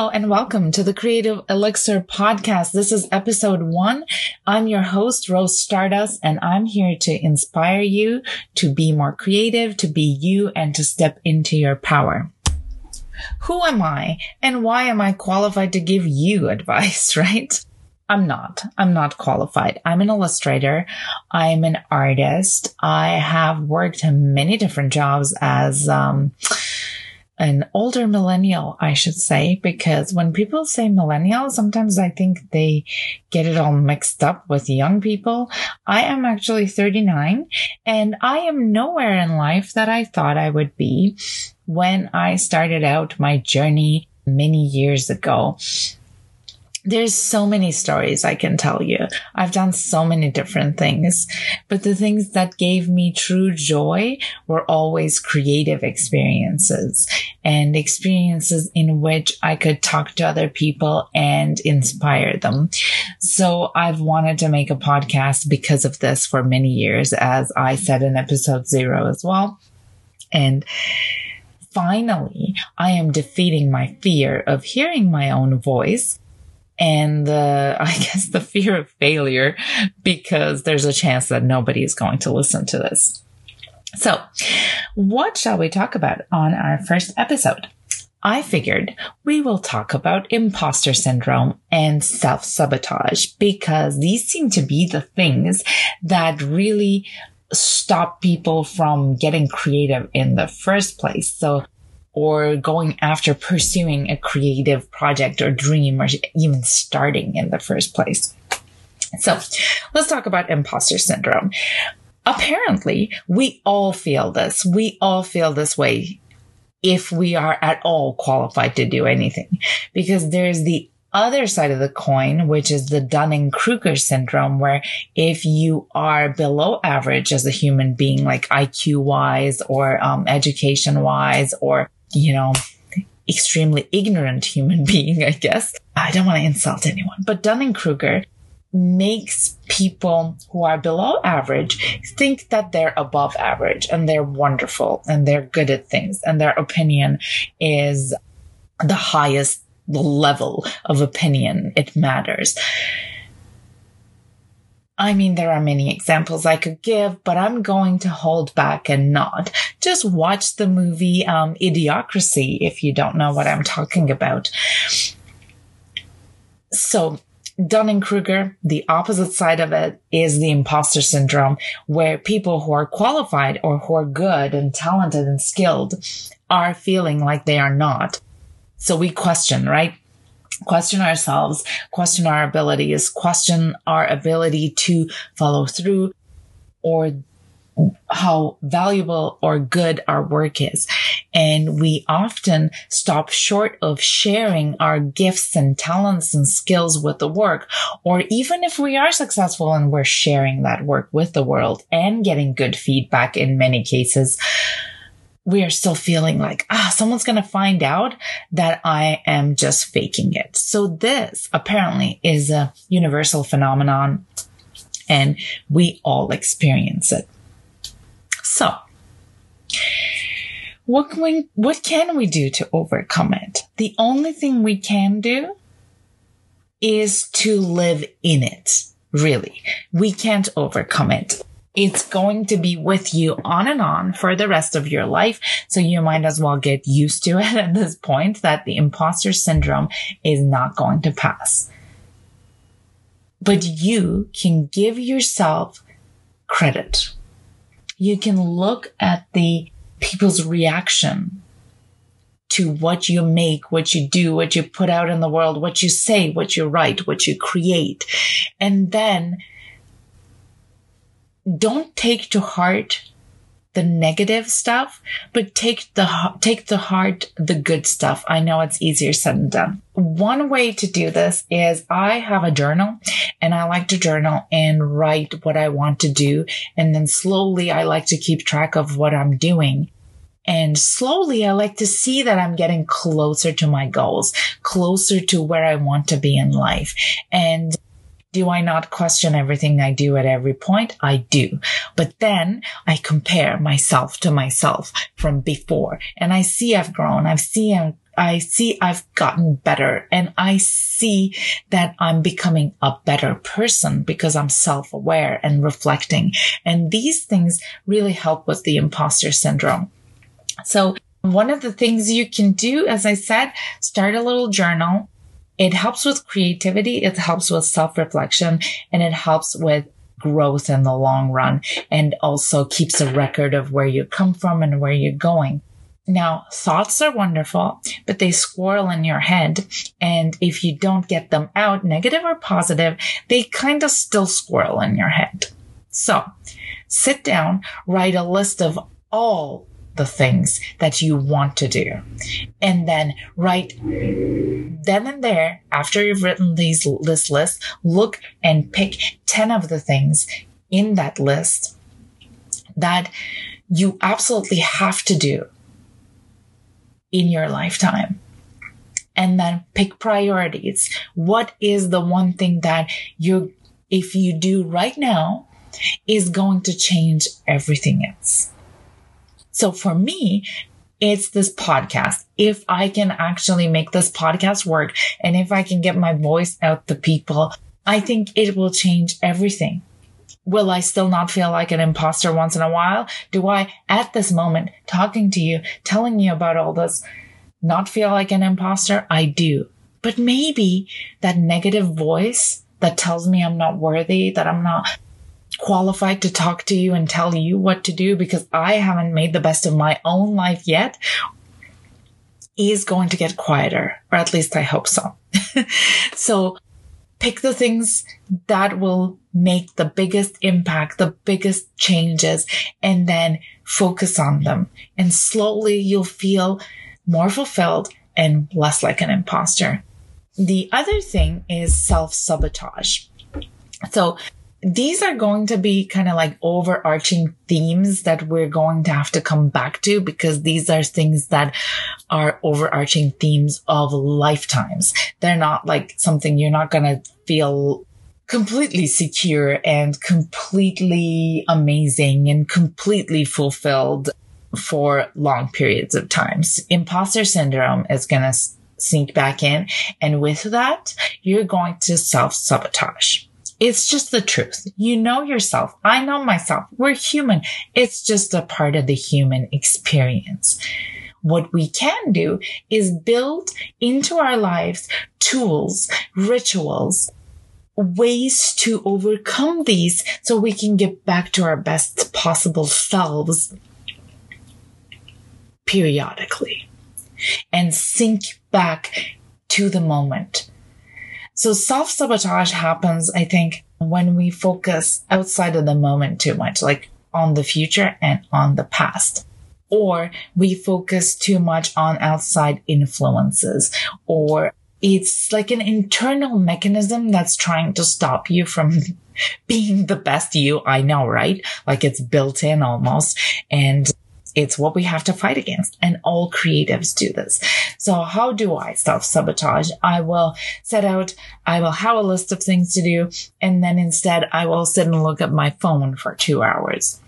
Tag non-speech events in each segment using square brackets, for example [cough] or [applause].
Hello and welcome to the Creative Elixir podcast. This is episode one. I'm your host, Rose Stardust, and I'm here to inspire you to be more creative, to be you, and to step into your power. Who am I and why am I qualified to give you [laughs] advice, right? I'm not. I'm not qualified. I'm an illustrator. I'm an artist. I have worked many different jobs as, um, an older millennial, I should say, because when people say millennial, sometimes I think they get it all mixed up with young people. I am actually 39 and I am nowhere in life that I thought I would be when I started out my journey many years ago there's so many stories I can tell you. I've done so many different things, but the things that gave me true joy were always creative experiences and experiences in which I could talk to other people and inspire them. So I've wanted to make a podcast because of this for many years, as I said in episode zero as well. And finally, I am defeating my fear of hearing my own voice and uh, [laughs] I guess the fear of failure because there's a chance that nobody is going to listen to this. So, what shall we talk about on our first episode? I figured we will talk about imposter syndrome and self sabotage because these seem to be the things that really stop people from getting creative in the first place. So or going after pursuing a creative project or dream or even starting in the first place. So let's talk about imposter syndrome. Apparently, we all feel this. We all feel this way if we are at all qualified to do anything because there's the other side of the coin, which is the Dunning-Kruger syndrome, where if you are below average as a human being, like IQ wise or um, education wise or you know, extremely ignorant human [laughs] being, I guess. I don't want to insult anyone, but Dunning-Kruger makes people who are below average think that they're above average and they're wonderful and they're good at things and their opinion is the highest level of opinion. It matters. I mean, there are many examples I could give, but I'm going to hold back and not. Just watch the movie um, Idiocracy if you don't know what I'm talking about. So, Dunning Kruger, the opposite side of it is the imposter syndrome, where people who are qualified or who are good and talented and skilled are feeling like they are not. So we question, right? Question ourselves, question our abilities, question our ability to follow through or how valuable or good our work is. And we often stop short of sharing our gifts and talents and skills with the work. Or even if we are successful and we're sharing that work with the world and getting good feedback in many cases, we are still feeling like, ah, someone's going to find out that I am just faking it. So this apparently is a universal phenomenon and we all experience it. So what can we, what can we do to overcome it? The only thing we can do is to live in it. Really. We can't overcome it it's going to be with you on and on for the rest of your life. So you might as well get used to [laughs] it at this point that the imposter syndrome is not going to pass. But you can give yourself credit. You can look at the people's reaction to what you make, what you do, what you put out in the world, what you say, what you write, what you create. And then don't take to heart the negative stuff, but take the, take the heart the good stuff. I know it's easier said than done. One way to do this is I have a journal and I like to journal and write what I want to do. And then slowly I like to keep track of what I'm doing. And slowly I like to see that I'm getting closer to my goals, closer to where I want to be in life. And do I not question everything I do at every point? I do. But then I compare myself to myself from before and I see I've grown. I've seen I see I've gotten better and I see that I'm becoming a better person because I'm self-aware and reflecting. And these things really help with the imposter syndrome. So one of the things you can do, as I said, start a little journal. It helps with creativity. It helps with self-reflection and it helps with growth in the long run and also keeps a record of where you come from and where you're going. Now, thoughts are wonderful, but they squirrel in your head. And if you don't get them out, negative or positive, they kind of still squirrel in your head. So sit down, write a list of all the things that you want to do. And then write then and there, after you've written these, this list, look and pick 10 of the things in that list that you absolutely have to do in your lifetime. And then pick priorities. What is the one thing that you, if you do right now, is going to change everything else? So for me, it's this podcast. If I can actually make this podcast work and if I can get my voice out to people, I think it will change everything. Will I still not feel like an imposter once in a while? Do I, at this moment, talking to you, telling you about all this, not feel like an imposter? I do. But maybe that negative voice that tells me I'm not worthy, that I'm not qualified to talk to you and tell you what to do because I haven't made the best of my own life yet is going to get quieter, or at least I hope so. [laughs] so pick the things that will make the biggest impact, the biggest changes, and then focus on them. And slowly you'll feel more fulfilled and less like an imposter. The other thing is self sabotage. So these are going to be kind of like overarching themes that we're going to have to come back to because these are things that are overarching themes of lifetimes. They're not like something you're not going to feel completely secure and completely amazing and completely fulfilled for long periods of times. Imposter syndrome is going to sneak back in. And with that, you're going to self sabotage. It's just the truth. You know yourself. I know myself. We're human. It's just a part of the human experience. What we can do is build into our lives tools, rituals, ways to overcome these so we can get back to our best possible selves periodically and sink back to the moment so self sabotage happens, I think, when we focus outside of the moment too much, like on the future and on the past. Or we focus too much on outside influences or it's like an internal mechanism that's trying to stop you from [laughs] being the best you I know, right? Like it's built in almost. And it's what we have to fight against. And all creatives do this. So how do I self sabotage? I will set out, I will have a list of things to do. And then instead I will sit and look at my phone for two hours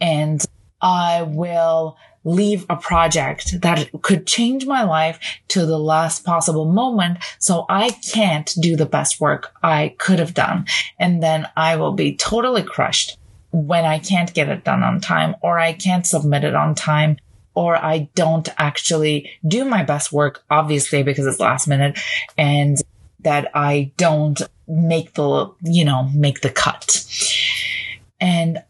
and I will leave a project that could change my life to the last possible moment. So I can't do the best work I could have done. And then I will be totally crushed when I can't get it done on time or I can't submit it on time or I don't actually do my best work, obviously, because it's last minute and that I don't make the, you know, make the cut. And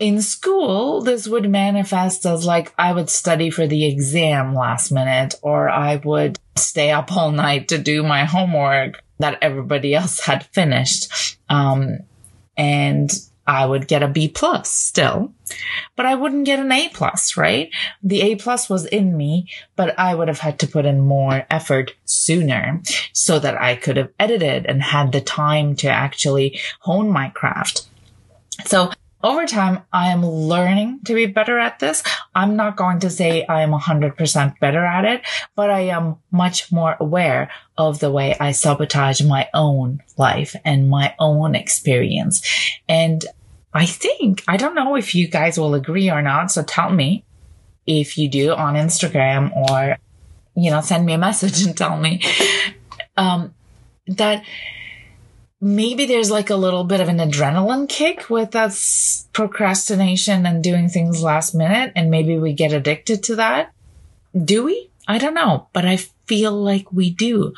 in school, this would manifest as like I would study for the exam last minute or I would stay up all night to do my homework that everybody else had finished. Um, and I would get a B plus still, but I wouldn't get an A plus, right? The A plus was in me, but I would have had to put in more effort sooner so that I could have edited and had the time to actually hone my craft. So over time, I am learning to be better at this. I'm not going to say I am 100% better at it, but I am much more aware of the way I sabotage my own life and my own experience. And I think, I don't know if you guys will agree or not. So tell me if you do on Instagram or you know, send me a [laughs] message and tell me, um, that maybe there's like a little bit of an adrenaline kick with that procrastination and doing things last minute. And maybe we get addicted to that. Do we? I don't know, but I feel like we do.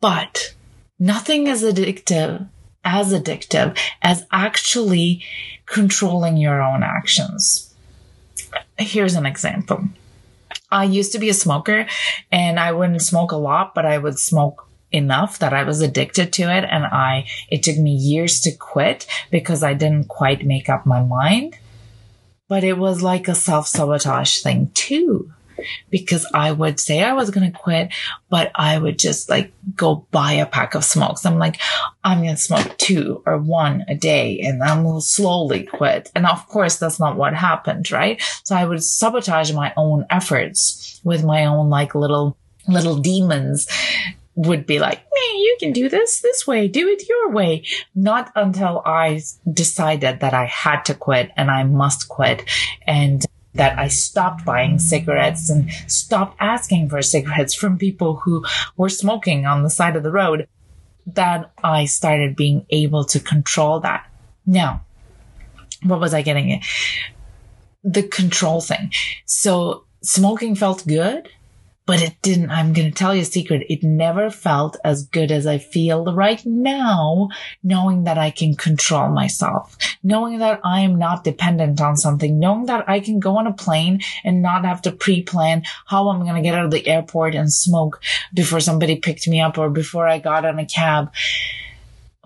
But nothing is addictive as addictive as actually controlling your own actions. Here's an example. I used to be a smoker and I wouldn't smoke a lot, but I would smoke enough that I was addicted to it. And I, it took me years to quit because I didn't quite make up my mind. But it was like a self sabotage thing too because I would say I was going to quit, but I would just like go buy a pack of smokes. I'm like, I'm going to smoke two or one a day and I'm going to slowly quit. And of course, that's not what happened, right? So I would sabotage my own efforts with my own like little, little demons would be like, you can do this this way, do it your way. Not until I decided that I had to quit and I must quit. And that I stopped buying cigarettes and stopped asking for cigarettes from people who were smoking on the side of the road, that I started being able to control that. Now, what was I getting? The control thing. So smoking felt good but it didn't. I'm going to tell you a secret. It never felt as good as I feel right now, knowing that I can control myself, knowing that I am not dependent on something, knowing that I can go on a plane and not have to pre-plan how I'm going to get out of the airport and smoke before somebody picked me up or before I got on a cab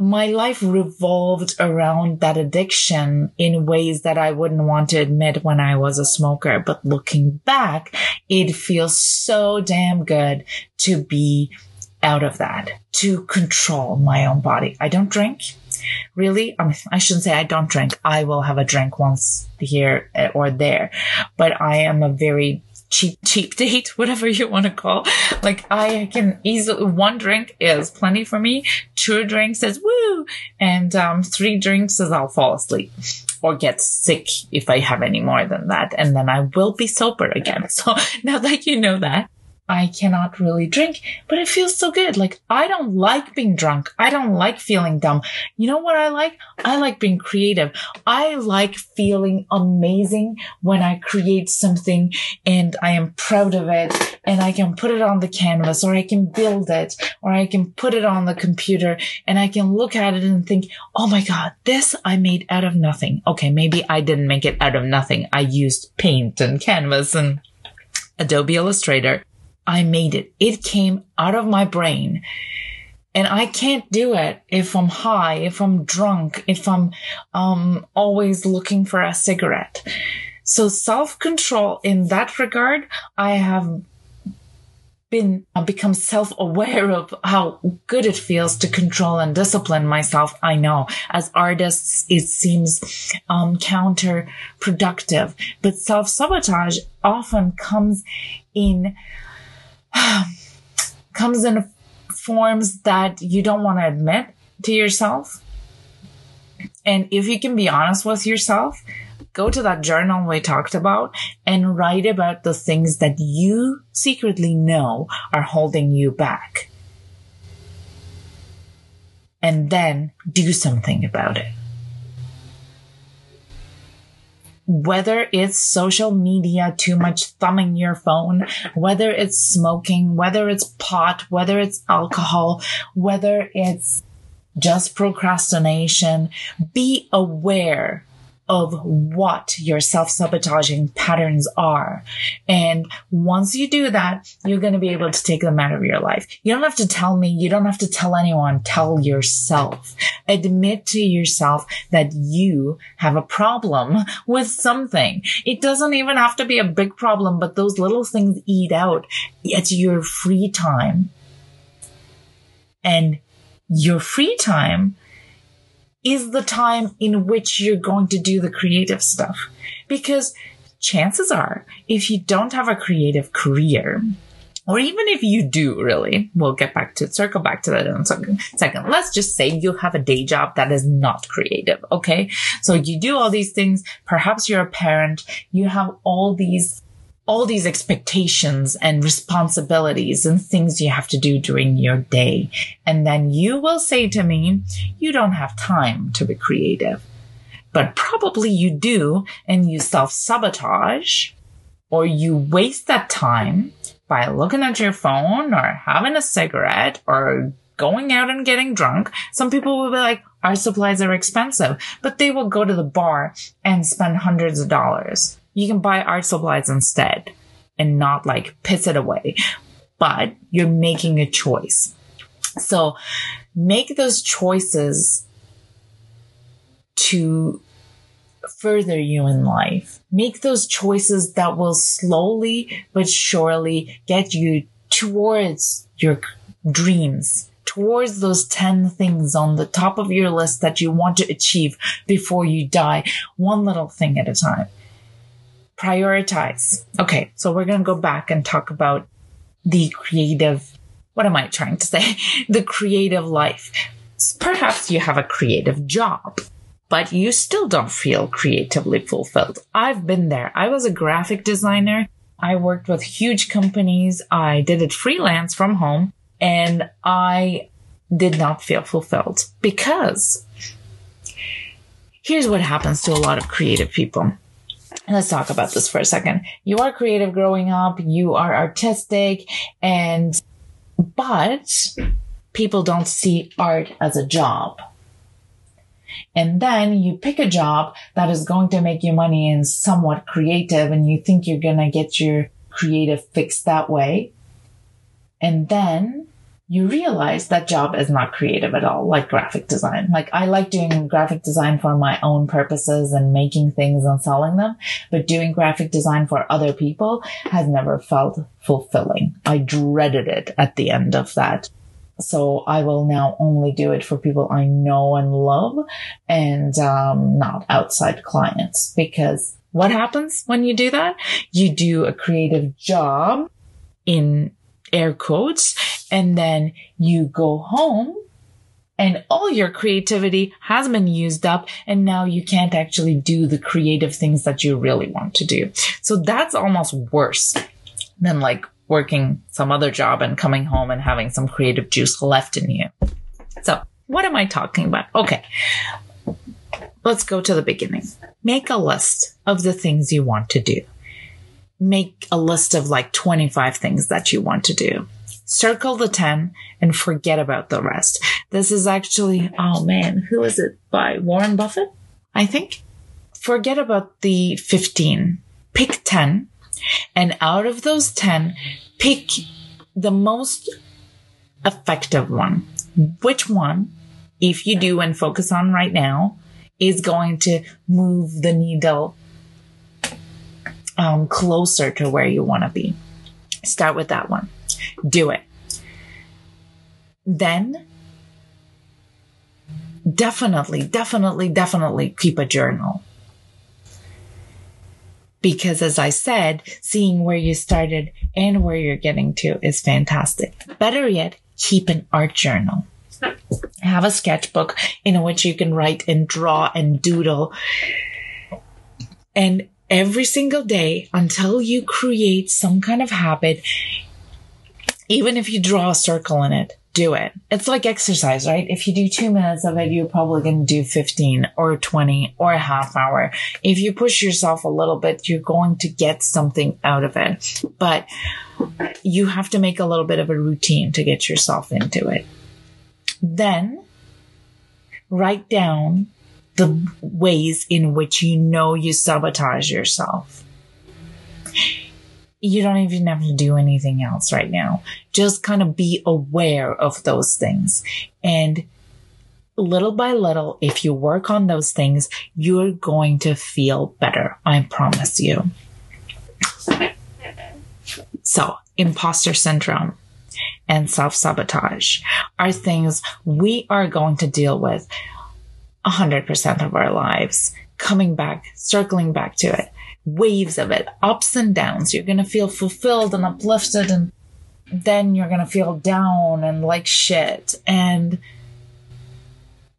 my life revolved around that addiction in ways that I wouldn't want to admit when I was a smoker. But looking back, it feels so damn good to be out of that, to control my own body. I don't drink. Really, I, mean, I shouldn't say I don't drink. I will have a drink once here eh, or there, but I am a very cheap, cheap [laughs] date, whatever you want to call. Like I can easily, one drink is plenty for me. Two drinks is woo. And, um, three drinks is I'll fall asleep or get sick if I have any more than that. And then I will be sober again. [laughs] So now that you know that, I cannot really drink, but it feels so good. Like I don't like being drunk. I don't like feeling dumb. You know what I like? I like being creative. I like feeling amazing when I create something and I am proud of it and I can put it on the canvas or I can build it or I can put it on the computer and I can look at it and think, Oh my God, this I made out of nothing. Okay. Maybe I didn't make it out of nothing. I used paint and canvas and Adobe Illustrator I made it. It came out of my brain. And I can't do it if I'm high, if I'm drunk, if I'm um, always looking for a cigarette. So self control in that regard, I have been uh, become self-aware of how good it feels to control and discipline myself. I know as artists, it seems um, counterproductive, but self-sabotage often comes in [sighs] comes in forms that you don't want to admit to yourself. And if you can be honest with yourself, go to that journal we talked about and write about the things that you secretly know are holding you back. And then do something about it. Whether it's social media, too much thumbing your phone, whether it's smoking, whether it's pot, whether it's alcohol, whether it's just procrastination, be aware of what your self-sabotaging patterns are. And once you do that, you're going to be able to take them out of your life. You don't have to tell me. You don't have to tell anyone. Tell yourself. Admit to yourself that you have a problem with something. It doesn't even have to be a big problem, but those little things eat out at your free time. And your free time is the time in which you're going to do the creative stuff. Because chances are, if you don't have a creative career, or even if you do really, we'll get back to circle back to that in a second. Second, let's just say you have a day job that is not creative. Okay. So you do all these things. Perhaps you're a parent. You have all these all these expectations and responsibilities and things you have to do during your day. And then you will say to me, you don't have time to be creative, but probably you do and you self sabotage or you waste that time by looking at your phone or having a cigarette or going out and getting drunk. Some people will be like, our supplies are expensive, but they will go to the bar and spend hundreds of dollars you can buy art supplies instead and not like piss it away. But you're making a choice. So make those choices to further you in life. Make those choices that will slowly but surely get you towards your dreams, towards those 10 things on the top of your list that you want to achieve before you die, one little thing at a time prioritize. Okay. So we're going to go back and talk about the creative. What am I trying to say? [laughs] the creative life. Perhaps you have a creative job, but you still don't feel creatively fulfilled. I've been there. I was a graphic designer. I worked with huge companies. I did it freelance from home and I did not feel fulfilled because here's what happens to a lot of creative people let's talk about this for a second. You are creative growing up, you are artistic, and, but people don't see art as a job. And then you pick a job that is going to make you money and somewhat creative, and you think you're going to get your creative fix that way. And then you realize that job is not creative at all, like graphic design. Like I like doing graphic design for my own purposes and making things and selling them, but doing graphic design for other people has never felt fulfilling. I dreaded it at the end of that. So I will now only do it for people I know and love and um, not outside clients because what happens when you do that? You do a creative job in air quotes, and then you go home and all your creativity has been used up and now you can't actually do the creative things that you really want to do. So that's almost worse than like working some other job and coming home and having some creative juice left in you. So what am I talking about? Okay. Let's go to the beginning. Make a list of the things you want to do. Make a list of like 25 things that you want to do circle the 10 and forget about the rest. This is actually, oh man, who is it by Warren Buffett? I think. Forget about the 15. Pick 10. And out of those 10, pick the most effective one. Which one, if you do and focus on right now, is going to move the needle um, closer to where you want to be. Start with that one do it. Then definitely, definitely, definitely keep a journal. Because as I said, seeing where you started and where you're getting to is fantastic. Better yet, keep an art journal. Have a sketchbook in which you can write and draw and doodle. And every single day until you create some kind of habit, even if you draw a circle in it, do it. It's like exercise, right? If you do two minutes of it, you're probably going to do 15 or 20 or a half hour. If you push yourself a little bit, you're going to get something out of it. But you have to make a little bit of a routine to get yourself into it. Then write down the ways in which you know you sabotage yourself you don't even have to do anything else right now. Just kind of be aware of those things. And little by little, if you work on those things, you're going to feel better. I promise you. So, imposter syndrome and self sabotage are things we are going to deal with 100% of our lives. Coming back, circling back to it waves of it, ups and downs. You're going to feel fulfilled and uplifted and then you're going to feel down and like shit. And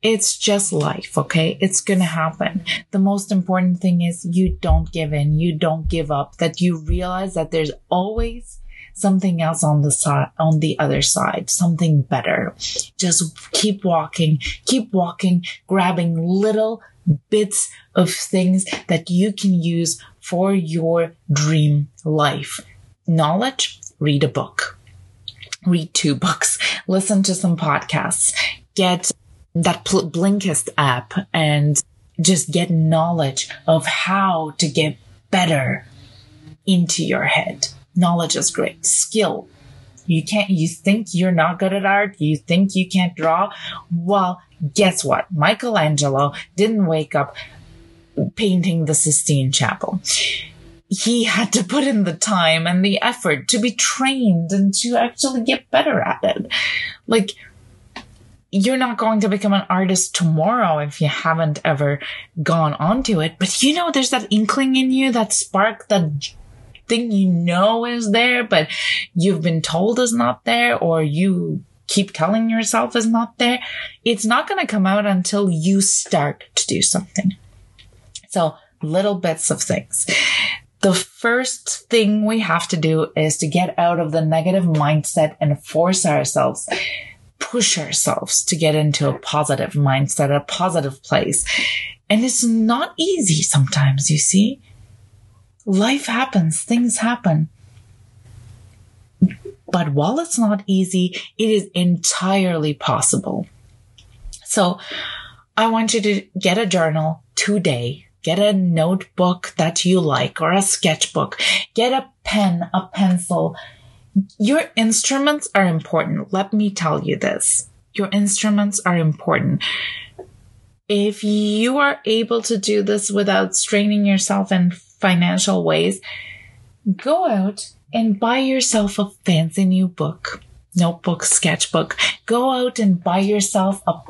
It's just life, okay? It's gonna happen. The most important thing is you don't give in, you don't give up, that you realize that there's always something else on the side, on the other side, something better. Just keep walking, keep walking, grabbing little bits of things that you can use for your dream life. Knowledge, read a book, read two books, listen to some podcasts, get that Blinkist app and just get knowledge of how to get better into your head. Knowledge is great. Skill. You can't, you think you're not good at art. You think you can't draw. Well, guess what? Michelangelo didn't wake up painting the Sistine Chapel. He had to put in the time and the effort to be trained and to actually get better at it. Like, you're not going to become an artist tomorrow if you haven't ever gone onto it. But you know, there's that inkling in you, that spark, that thing you know is there, but you've been told is not there, or you keep telling yourself is not there. It's not going to come out until you start to do something. So little bits of things. The first thing we have to do is to get out of the negative mindset and force ourselves push ourselves to get into a positive mindset, a positive place. And it's not easy sometimes, you see. Life happens, things happen. But while it's not easy, it is entirely possible. So I want you to get a journal today. Get a notebook that you like or a sketchbook. Get a pen, a pencil, your instruments are important. Let me tell you this. Your instruments are important. If you are able to do this without straining yourself in financial ways, go out and buy yourself a fancy new book, notebook, sketchbook. Go out and buy yourself a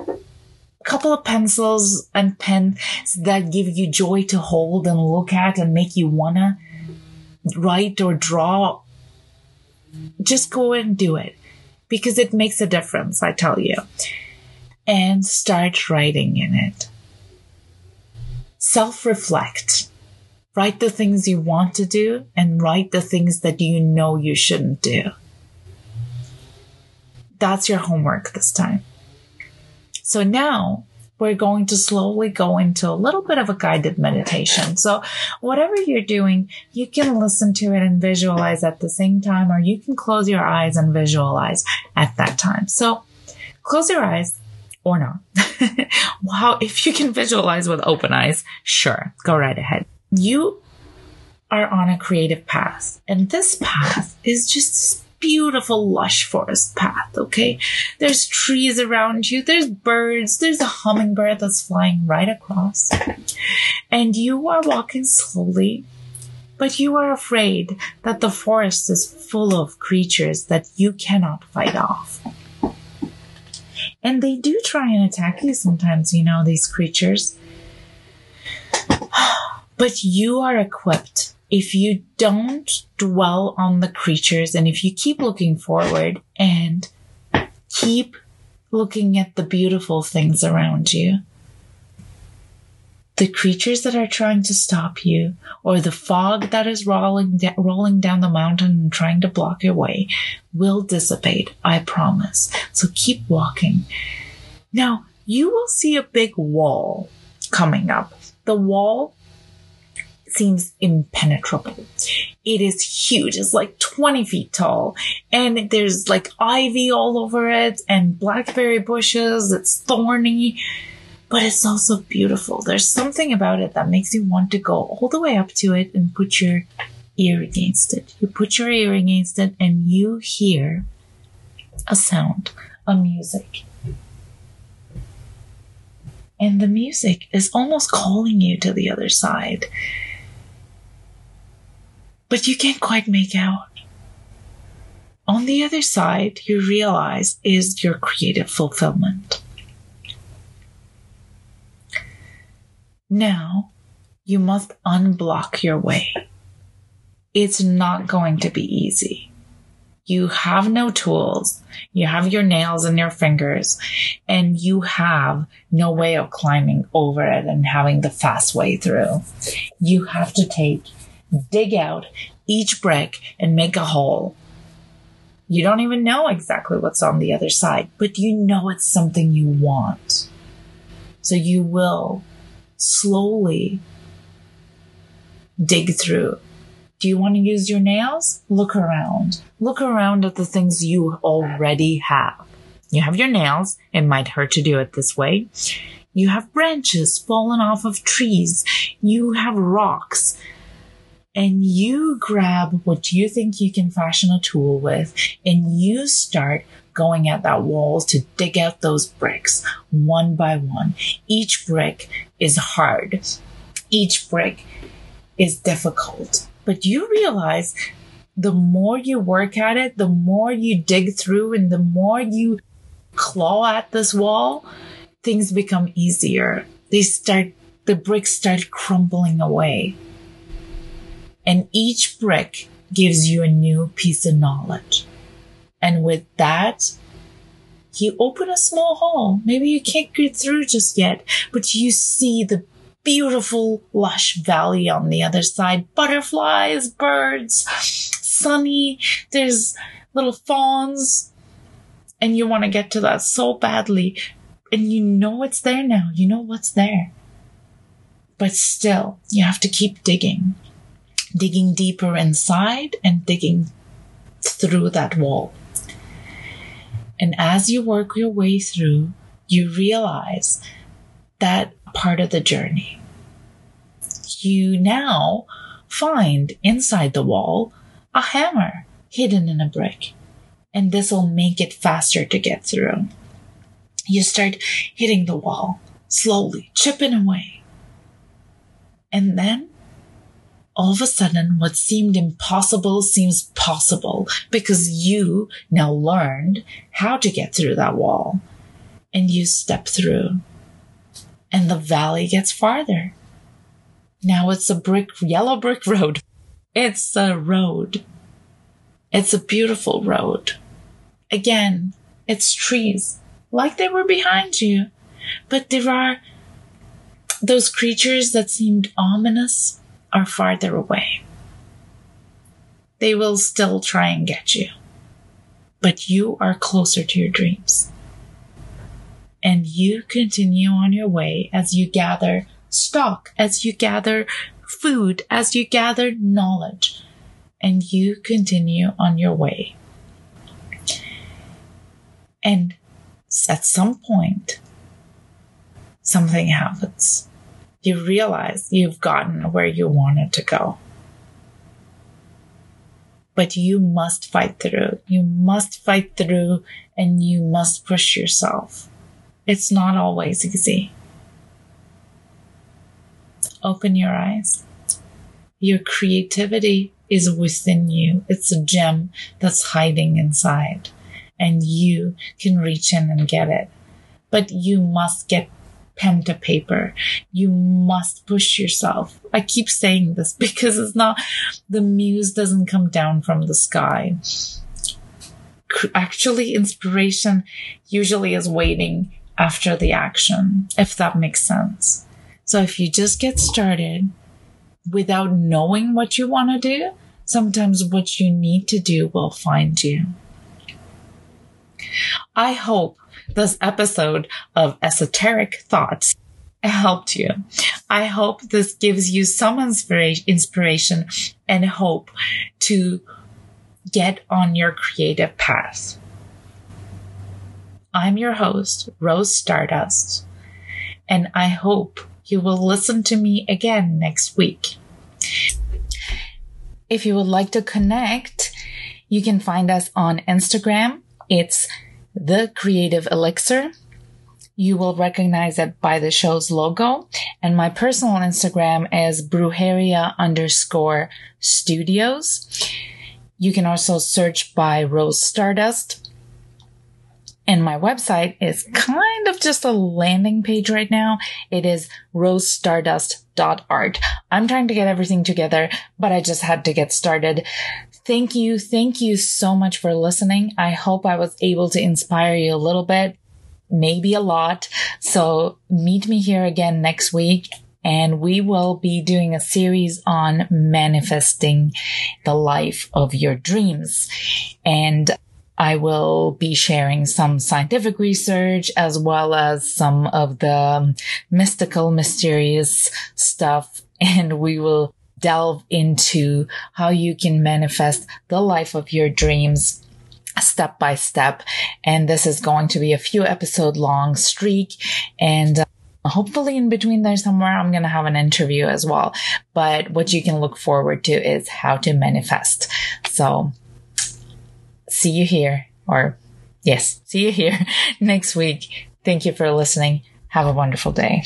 couple of pencils and pens that give you joy to hold and look at and make you wanna write or draw just go and do it because it makes a difference, I tell you. And start writing in it. Self reflect. Write the things you want to do and write the things that you know you shouldn't do. That's your homework this time. So now we're going to slowly go into a little bit of a guided meditation. So whatever you're doing, you can listen to it and visualize at the same time, or you can close your eyes and visualize at that time. So close your eyes or not. [laughs] wow. If you can visualize with open eyes, sure, go right ahead. You are on a creative path and this path is just beautiful lush forest path, okay? There's trees around you, there's birds, there's a hummingbird that's flying right across. And you are walking slowly, but you are afraid that the forest is full of creatures that you cannot fight off. And they do try and attack you sometimes, you know, these creatures. But you are equipped if you don't dwell on the creatures and if you keep looking forward and keep looking at the beautiful things around you, the creatures that are trying to stop you or the fog that is rolling, rolling down the mountain and trying to block your way will dissipate. I promise. So keep walking. Now you will see a big wall coming up. The wall seems impenetrable. It is huge. It's like 20 feet tall and there's like ivy all over it and blackberry bushes. It's thorny, but it's also beautiful. There's something about it that makes you want to go all the way up to it and put your ear against it. You put your ear against it and you hear a sound, a music. And the music is almost calling you to the other side but you can't quite make out. On the other side, you realize is your creative fulfillment. Now, you must unblock your way. It's not going to be easy. You have no tools. You have your nails and your fingers and you have no way of climbing over it and having the fast way through. You have to take, dig out each brick and make a hole. You don't even know exactly what's on the other side, but you know it's something you want. So you will slowly dig through do you want to use your nails? Look around. Look around at the things you already have. You have your nails. It might hurt to do it this way. You have branches fallen off of trees. You have rocks. And you grab what you think you can fashion a tool with and you start going at that wall to dig out those bricks one by one. Each brick is hard. Each brick is difficult. But you realize the more you work at it, the more you dig through and the more you claw at this wall, things become easier. They start, the bricks start crumbling away. And each brick gives you a new piece of knowledge. And with that, you open a small hole. Maybe you can't get through just yet, but you see the beautiful, lush valley on the other side. Butterflies, birds, sunny. There's little fawns. And you want to get to that so badly. And you know it's there now. You know what's there. But still, you have to keep digging. Digging deeper inside and digging through that wall. And as you work your way through, you realize that part of the journey. You now find inside the wall a hammer hidden in a brick, and this will make it faster to get through. You start hitting the wall slowly, chipping away. And then all of a sudden, what seemed impossible seems possible because you now learned how to get through that wall and you step through and the valley gets farther. Now it's a brick, yellow brick [laughs] road. It's a road. It's a beautiful road. Again, it's trees like they were behind you, but there are those creatures that seemed ominous are farther away. They will still try and get you, but you are closer to your dreams and you continue on your way as you gather stock, as you gather food, as you gather knowledge, and you continue on your way. And at some point, something happens. You realize you've gotten where you wanted to go. But you must fight through. You must fight through and you must push yourself. It's not always easy. Open your eyes. Your creativity is within you. It's a gem that's hiding inside and you can reach in and get it. But you must get pen to paper. You must push yourself. I keep saying this [laughs] because it's not, the muse doesn't come down from the sky. Actually, inspiration usually is waiting after the action, if that makes sense. So if you just get started without knowing what you want to do, sometimes what you need to do will find you. I hope this episode of Esoteric Thoughts helped you. I hope this gives you some inspiration and hope to get on your creative path. I'm your host, Rose Stardust, and I hope you will listen to me again next week. If you would like to connect, you can find us on Instagram. It's the creative elixir. You will recognize it by the show's logo. And my personal Instagram is brujeria underscore studios. You can also search by Rose Stardust and my website is kind of just a landing page right now. It is rosestardust.art. I'm trying to get everything together, but I just had to get started. Thank you. Thank you so much for listening. I hope I was able to inspire you a little bit, maybe a lot. So meet me here again next week and we will be doing a series on manifesting the life of your dreams. And I will be sharing some scientific research as well as some of the mystical, mysterious stuff. [laughs] And we will delve into how you can manifest the life of your dreams step by step. And this is going to be a few episode long streak. And uh, hopefully in between there somewhere, I'm going to have an interview as well. But what you can look forward to is how to manifest. So see you here or yes, see you here [laughs] next week. Thank you for listening. Have a wonderful day.